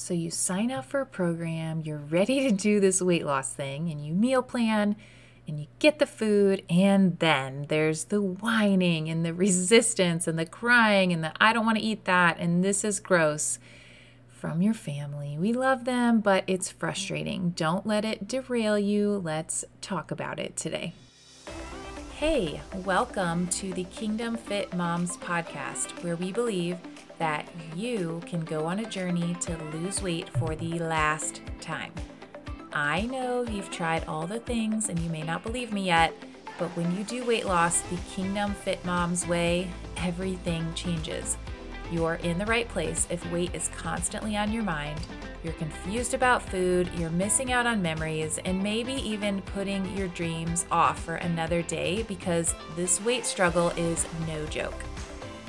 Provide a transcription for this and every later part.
So you sign up for a program, you're ready to do this weight loss thing, and you meal plan and you get the food, and then there's the whining and the resistance and the crying and the I don't want to eat that, and this is gross from your family. We love them, but it's frustrating. Don't let it derail you. Let's talk about it today. Hey, welcome to the Kingdom Fit Moms podcast, where we believe that you can go on a journey to lose weight for the last time. I know you've tried all the things and you may not believe me yet, but when you do weight loss the Kingdom Fit Moms way, everything changes. You're in the right place if weight is constantly on your mind, you're confused about food, you're missing out on memories, and maybe even putting your dreams off for another day because this weight struggle is no joke.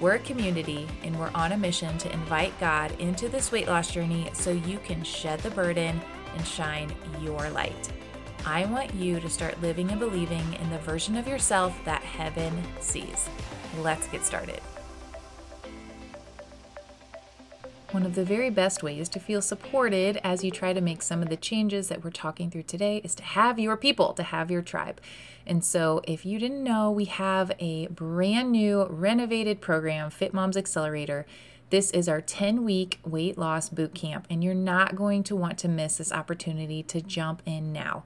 We're a community and we're on a mission to invite God into this weight loss journey so you can shed the burden and shine your light. I want you to start living and believing in the version of yourself that heaven sees. Let's get started. One of the very best ways to feel supported as you try to make some of the changes that we're talking through today is to have your people, to have your tribe. And so, if you didn't know, we have a brand new renovated program, Fit Moms Accelerator this is our 10 week weight loss boot camp, and you're not going to want to miss this opportunity to jump in now.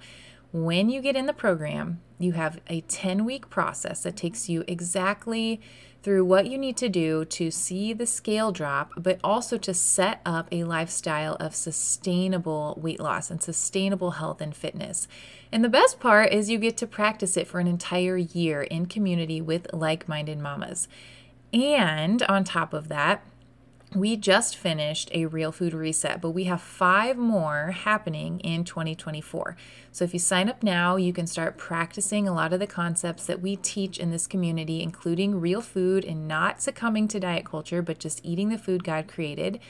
When you get in the program, you have a 10 week process that takes you exactly through what you need to do to see the scale drop, but also to set up a lifestyle of sustainable weight loss and sustainable health and fitness. And the best part is you get to practice it for an entire year in community with like minded mamas. And on top of that, we just finished a real food reset, but we have five more happening in 2024. So if you sign up now, you can start practicing a lot of the concepts that we teach in this community, including real food and not succumbing to diet culture, but just eating the food God created.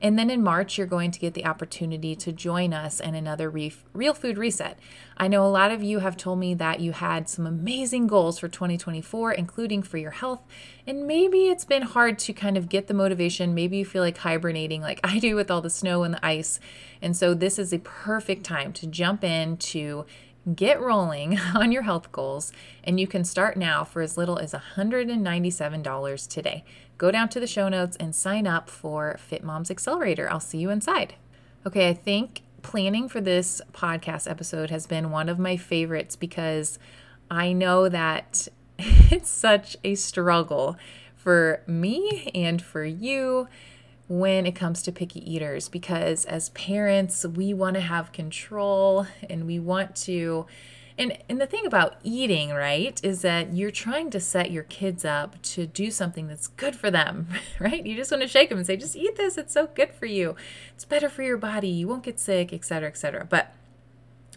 And then in March, you're going to get the opportunity to join us in another Real Food Reset. I know a lot of you have told me that you had some amazing goals for 2024, including for your health. And maybe it's been hard to kind of get the motivation. Maybe you feel like hibernating, like I do with all the snow and the ice. And so this is a perfect time to jump in to get rolling on your health goals, and you can start now for as little as $197 today. Go down to the show notes and sign up for Fit Moms Accelerator. I'll see you inside. Okay, I think planning for this podcast episode has been one of my favorites because I know that it's such a struggle for me and for you when it comes to picky eaters because as parents, we want to have control and we want to. And, and the thing about eating, right, is that you're trying to set your kids up to do something that's good for them, right? You just want to shake them and say, just eat this. It's so good for you. It's better for your body. You won't get sick, etc., cetera, et cetera. But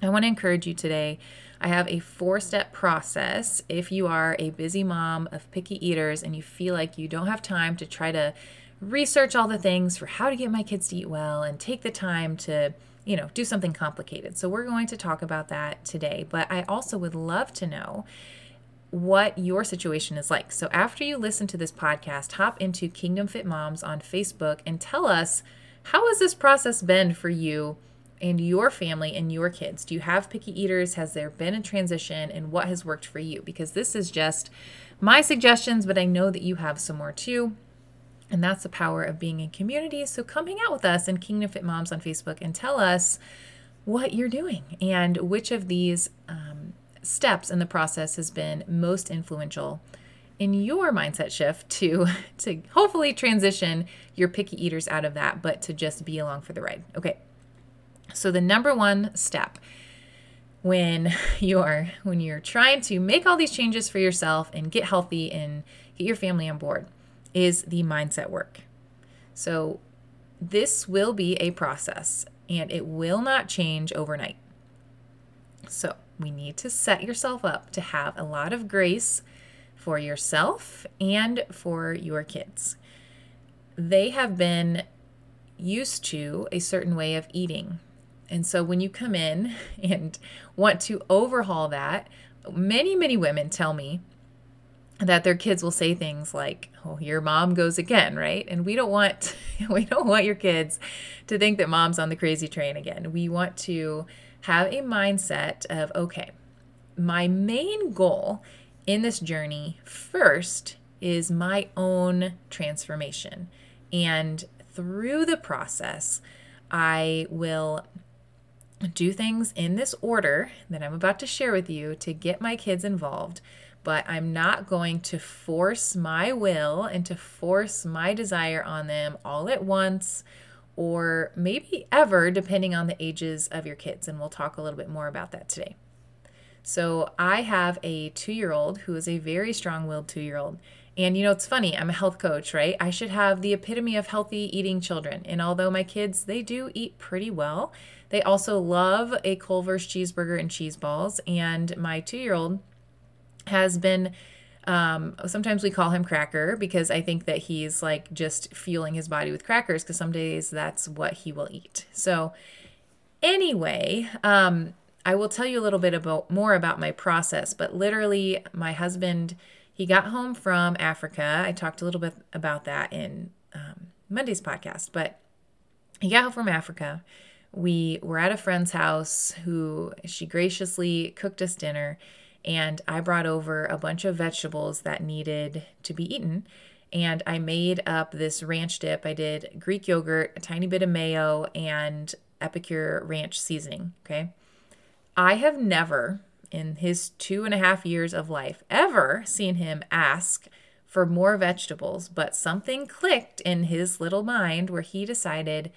I want to encourage you today. I have a four step process. If you are a busy mom of picky eaters and you feel like you don't have time to try to research all the things for how to get my kids to eat well and take the time to you know do something complicated. So we're going to talk about that today but i also would love to know what your situation is like. So after you listen to this podcast hop into kingdom fit moms on facebook and tell us how has this process been for you and your family and your kids? Do you have picky eaters? Has there been a transition and what has worked for you? Because this is just my suggestions but i know that you have some more too and that's the power of being in community. So come hang out with us in Kingdom Fit Moms on Facebook and tell us what you're doing and which of these um, steps in the process has been most influential in your mindset shift to to hopefully transition your picky eaters out of that but to just be along for the ride okay so the number one step when you're when you're trying to make all these changes for yourself and get healthy and get your family on board is the mindset work. So, this will be a process and it will not change overnight. So, we need to set yourself up to have a lot of grace for yourself and for your kids. They have been used to a certain way of eating. And so when you come in and want to overhaul that, many, many women tell me that their kids will say things like oh your mom goes again right? And we don't want we don't want your kids to think that mom's on the crazy train again. We want to have a mindset of okay my main goal in this journey first is my own transformation. And through the process i will do things in this order that i'm about to share with you to get my kids involved but I'm not going to force my will and to force my desire on them all at once or maybe ever, depending on the ages of your kids. And we'll talk a little bit more about that today. So, I have a two year old who is a very strong willed two year old. And you know, it's funny, I'm a health coach, right? I should have the epitome of healthy eating children. And although my kids, they do eat pretty well, they also love a Culver's cheeseburger and cheese balls. And my two year old, has been um, sometimes we call him Cracker because I think that he's like just fueling his body with crackers because some days that's what he will eat. So, anyway, um, I will tell you a little bit about more about my process. But literally, my husband he got home from Africa. I talked a little bit about that in um, Monday's podcast, but he got home from Africa. We were at a friend's house who she graciously cooked us dinner and I brought over a bunch of vegetables that needed to be eaten. And I made up this ranch dip. I did Greek yogurt, a tiny bit of mayo, and Epicure ranch seasoning. Okay. I have never, in his two and a half years of life, ever seen him ask for more vegetables, but something clicked in his little mind where he decided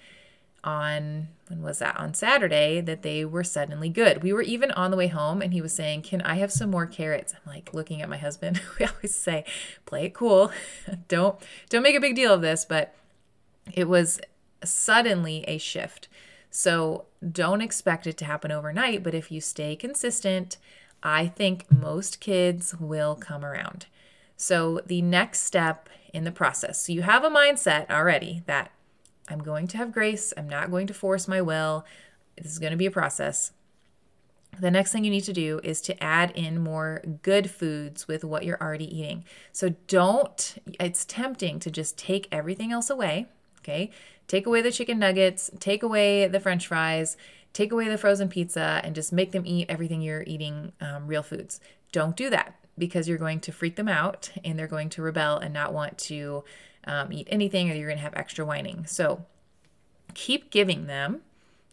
on when was that on Saturday that they were suddenly good. We were even on the way home and he was saying, "Can I have some more carrots?" I'm like looking at my husband. we always say, "Play it cool. don't don't make a big deal of this," but it was suddenly a shift. So, don't expect it to happen overnight, but if you stay consistent, I think most kids will come around. So, the next step in the process. So, you have a mindset already that I'm going to have grace. I'm not going to force my will. This is going to be a process. The next thing you need to do is to add in more good foods with what you're already eating. So don't, it's tempting to just take everything else away. Okay. Take away the chicken nuggets, take away the french fries, take away the frozen pizza, and just make them eat everything you're eating um, real foods. Don't do that because you're going to freak them out and they're going to rebel and not want to um, eat anything or you're going to have extra whining. So keep giving them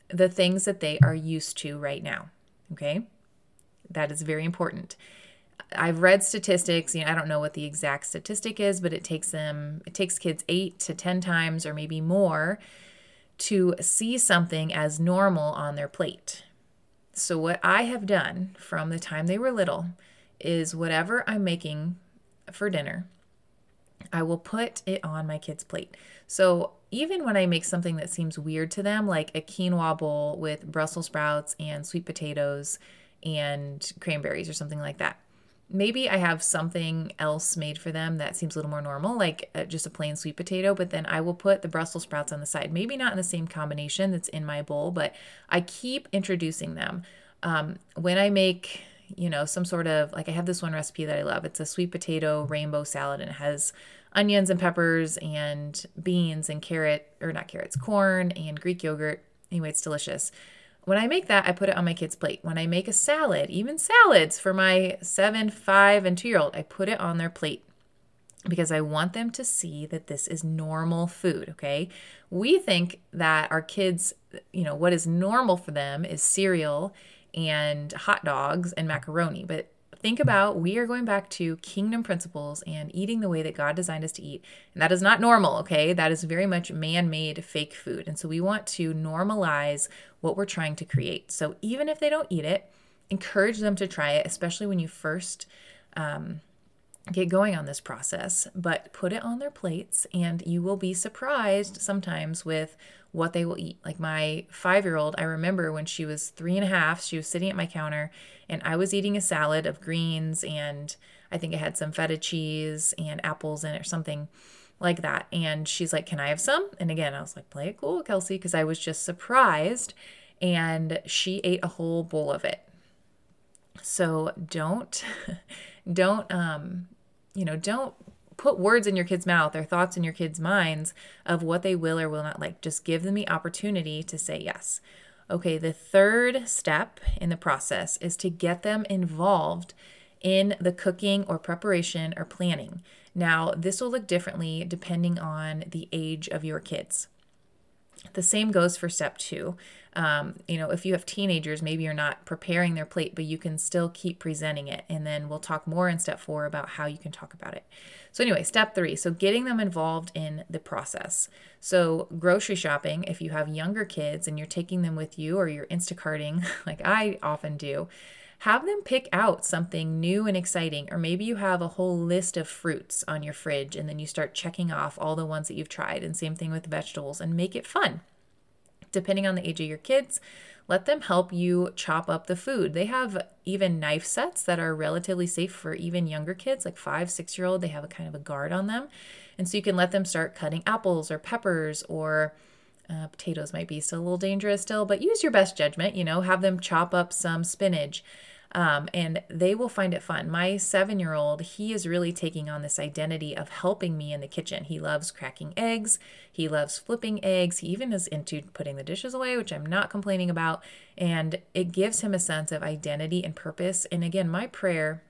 the things that they are used to right now. Okay. That is very important. I've read statistics, you know, I don't know what the exact statistic is, but it takes them, it takes kids eight to 10 times or maybe more to see something as normal on their plate. So, what I have done from the time they were little is whatever I'm making for dinner, I will put it on my kids' plate. So even when I make something that seems weird to them, like a quinoa bowl with Brussels sprouts and sweet potatoes and cranberries or something like that, maybe I have something else made for them that seems a little more normal, like uh, just a plain sweet potato, but then I will put the Brussels sprouts on the side. Maybe not in the same combination that's in my bowl, but I keep introducing them. Um, when I make you know, some sort of like I have this one recipe that I love. It's a sweet potato rainbow salad and it has onions and peppers and beans and carrot or not carrots, corn and Greek yogurt. Anyway, it's delicious. When I make that, I put it on my kid's plate. When I make a salad, even salads for my seven, five, and two year old, I put it on their plate because I want them to see that this is normal food, okay? We think that our kids, you know, what is normal for them is cereal and hot dogs and macaroni. But think about we are going back to kingdom principles and eating the way that God designed us to eat. And that is not normal, okay? That is very much man made fake food. And so we want to normalize what we're trying to create. So even if they don't eat it, encourage them to try it, especially when you first. Um, get going on this process, but put it on their plates, and you will be surprised sometimes with what they will eat. Like my five year old, I remember when she was three and a half, she was sitting at my counter and I was eating a salad of greens and I think it had some feta cheese and apples in it or something like that. And she's like, Can I have some? And again, I was like, Play it cool, Kelsey, because I was just surprised. And she ate a whole bowl of it. So don't, don't, um, you know, don't put words in your kids' mouth or thoughts in your kids' minds of what they will or will not like. Just give them the opportunity to say yes. Okay, the third step in the process is to get them involved in the cooking or preparation or planning. Now, this will look differently depending on the age of your kids. The same goes for step two. Um, you know, if you have teenagers, maybe you're not preparing their plate, but you can still keep presenting it. And then we'll talk more in step four about how you can talk about it. So, anyway, step three so getting them involved in the process. So, grocery shopping, if you have younger kids and you're taking them with you or you're Instacarting, like I often do, have them pick out something new and exciting. Or maybe you have a whole list of fruits on your fridge and then you start checking off all the ones that you've tried. And same thing with vegetables and make it fun. Depending on the age of your kids, let them help you chop up the food. They have even knife sets that are relatively safe for even younger kids, like five, six year old. They have a kind of a guard on them. And so you can let them start cutting apples or peppers or uh, potatoes might be still a little dangerous still, but use your best judgment. You know, have them chop up some spinach um, and they will find it fun. My seven year old, he is really taking on this identity of helping me in the kitchen. He loves cracking eggs, he loves flipping eggs, he even is into putting the dishes away, which I'm not complaining about. And it gives him a sense of identity and purpose. And again, my prayer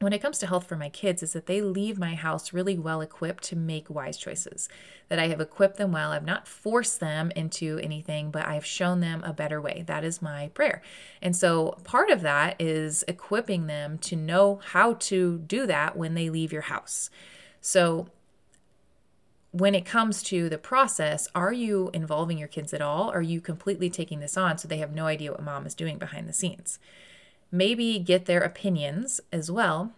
when it comes to health for my kids is that they leave my house really well equipped to make wise choices that i have equipped them well i've not forced them into anything but i've shown them a better way that is my prayer and so part of that is equipping them to know how to do that when they leave your house so when it comes to the process, are you involving your kids at all? Are you completely taking this on so they have no idea what mom is doing behind the scenes? Maybe get their opinions as well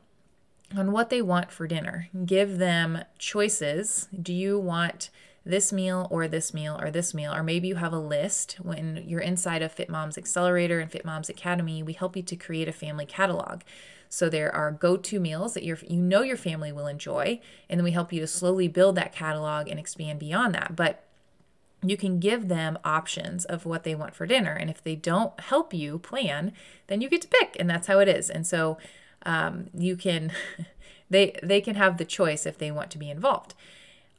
on what they want for dinner. Give them choices. Do you want this meal or this meal or this meal? Or maybe you have a list. When you're inside of Fit Moms Accelerator and Fit Moms Academy, we help you to create a family catalog. So there are go-to meals that you you know your family will enjoy, and then we help you to slowly build that catalog and expand beyond that. But you can give them options of what they want for dinner. And if they don't help you plan, then you get to pick, and that's how it is. And so um, you can, they they can have the choice if they want to be involved.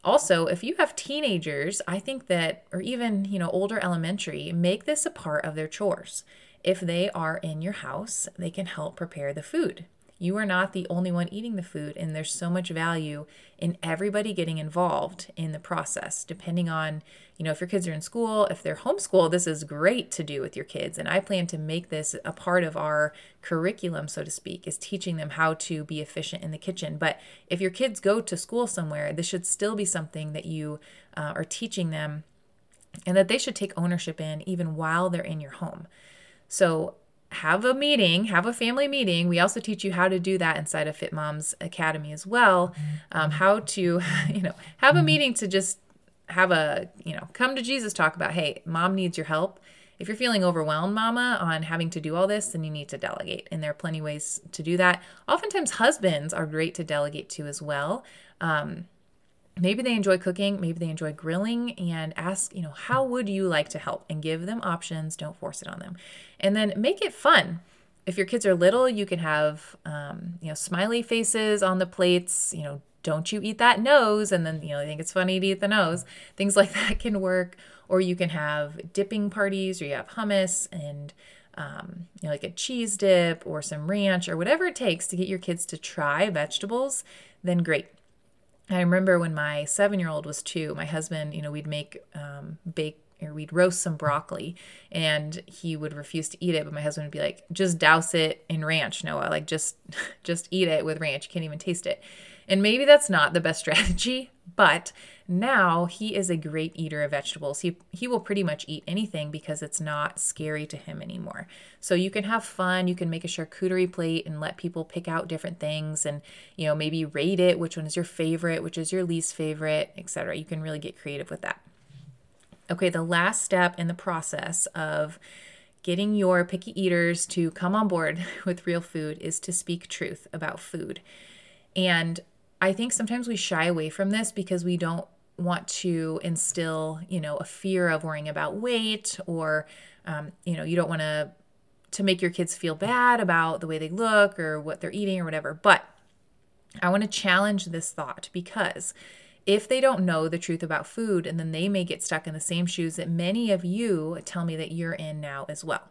Also, if you have teenagers, I think that, or even you know older elementary, make this a part of their chores. If they are in your house, they can help prepare the food. You are not the only one eating the food, and there's so much value in everybody getting involved in the process, depending on, you know, if your kids are in school, if they're homeschooled, this is great to do with your kids. And I plan to make this a part of our curriculum, so to speak, is teaching them how to be efficient in the kitchen. But if your kids go to school somewhere, this should still be something that you uh, are teaching them and that they should take ownership in even while they're in your home. So have a meeting, have a family meeting. We also teach you how to do that inside of Fit Moms Academy as well. Um, how to, you know, have a meeting to just have a, you know, come to Jesus talk about, hey, mom needs your help. If you're feeling overwhelmed, mama, on having to do all this, then you need to delegate. And there are plenty ways to do that. Oftentimes, husbands are great to delegate to as well. Um, maybe they enjoy cooking maybe they enjoy grilling and ask you know how would you like to help? And give them options don't force it on them. And then make it fun. If your kids are little you can have um, you know smiley faces on the plates you know don't you eat that nose? And then you know they think it's funny to eat the nose. Things like that can work. Or you can have dipping parties or you have hummus and um, you know, like a cheese dip or some ranch or whatever it takes to get your kids to try vegetables, then great. I remember when my seven year old was two, my husband, you know, we'd make um, bake or we'd roast some broccoli and he would refuse to eat it but my husband would be like just douse it in ranch noah like just just eat it with ranch you can't even taste it and maybe that's not the best strategy, but now he is a great eater of vegetables. He he will pretty much eat anything because it's not scary to him anymore. So you can have fun, you can make a charcuterie plate and let people pick out different things and you know, maybe rate it, which one is your favorite, which is your least favorite, etc. You can really get creative with that. Okay, the last step in the process of getting your picky eaters to come on board with real food is to speak truth about food. And I think sometimes we shy away from this because we don't want to instill, you know, a fear of worrying about weight or, um, you know, you don't want to to make your kids feel bad about the way they look or what they're eating or whatever. But I want to challenge this thought because if they don't know the truth about food, and then they may get stuck in the same shoes that many of you tell me that you're in now as well.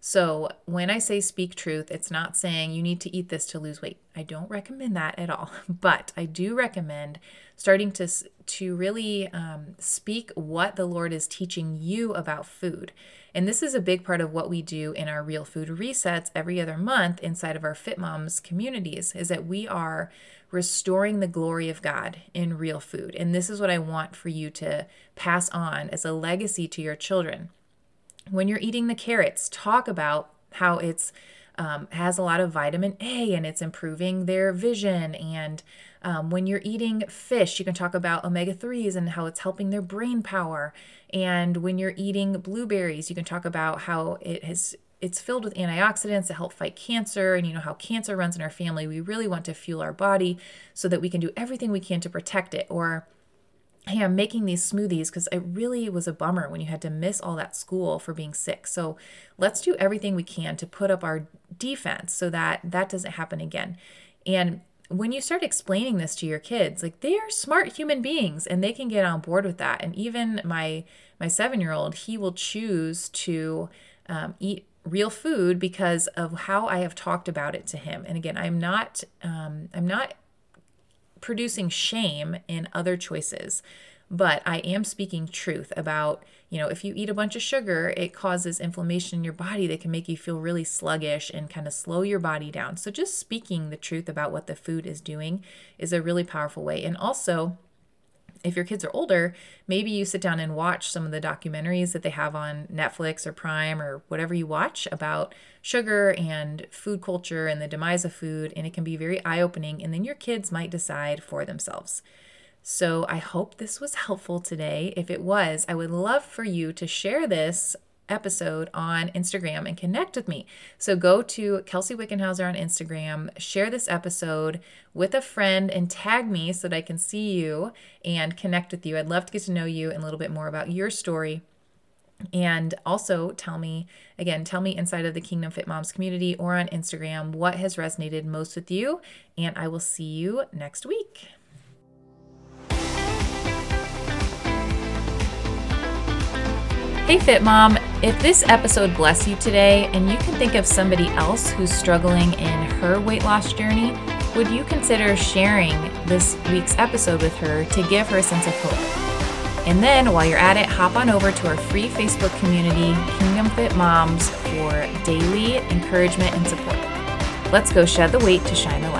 So, when I say speak truth, it's not saying you need to eat this to lose weight. I don't recommend that at all. But I do recommend starting to, to really um, speak what the Lord is teaching you about food. And this is a big part of what we do in our real food resets every other month inside of our Fit Moms communities is that we are restoring the glory of God in real food. And this is what I want for you to pass on as a legacy to your children when you're eating the carrots, talk about how it's um, has a lot of vitamin A and it's improving their vision. And um, when you're eating fish, you can talk about omega 3s and how it's helping their brain power. And when you're eating blueberries, you can talk about how it has it's filled with antioxidants to help fight cancer and you know how cancer runs in our family we really want to fuel our body so that we can do everything we can to protect it or hey, I'm making these smoothies because it really was a bummer when you had to miss all that school for being sick. So let's do everything we can to put up our defense so that that doesn't happen again. And when you start explaining this to your kids, like they are smart human beings and they can get on board with that. And even my my seven year old, he will choose to um, eat real food because of how I have talked about it to him. And again, I'm not um, I'm not producing shame in other choices but I am speaking truth about, you know, if you eat a bunch of sugar, it causes inflammation in your body that can make you feel really sluggish and kind of slow your body down. So just speaking the truth about what the food is doing is a really powerful way. And also, if your kids are older, maybe you sit down and watch some of the documentaries that they have on Netflix or Prime or whatever you watch about sugar and food culture and the demise of food, and it can be very eye opening. And then your kids might decide for themselves. So I hope this was helpful today. If it was, I would love for you to share this episode on Instagram and connect with me. So go to Kelsey Wickenhauser on Instagram, share this episode with a friend, and tag me so that I can see you and connect with you. I'd love to get to know you and a little bit more about your story. And also tell me, again, tell me inside of the Kingdom Fit Moms community or on Instagram what has resonated most with you. And I will see you next week. Hey Fit Mom, if this episode blessed you today and you can think of somebody else who's struggling in her weight loss journey, would you consider sharing this week's episode with her to give her a sense of hope? And then while you're at it, hop on over to our free Facebook community, Kingdom Fit Moms, for daily encouragement and support. Let's go shed the weight to shine the light.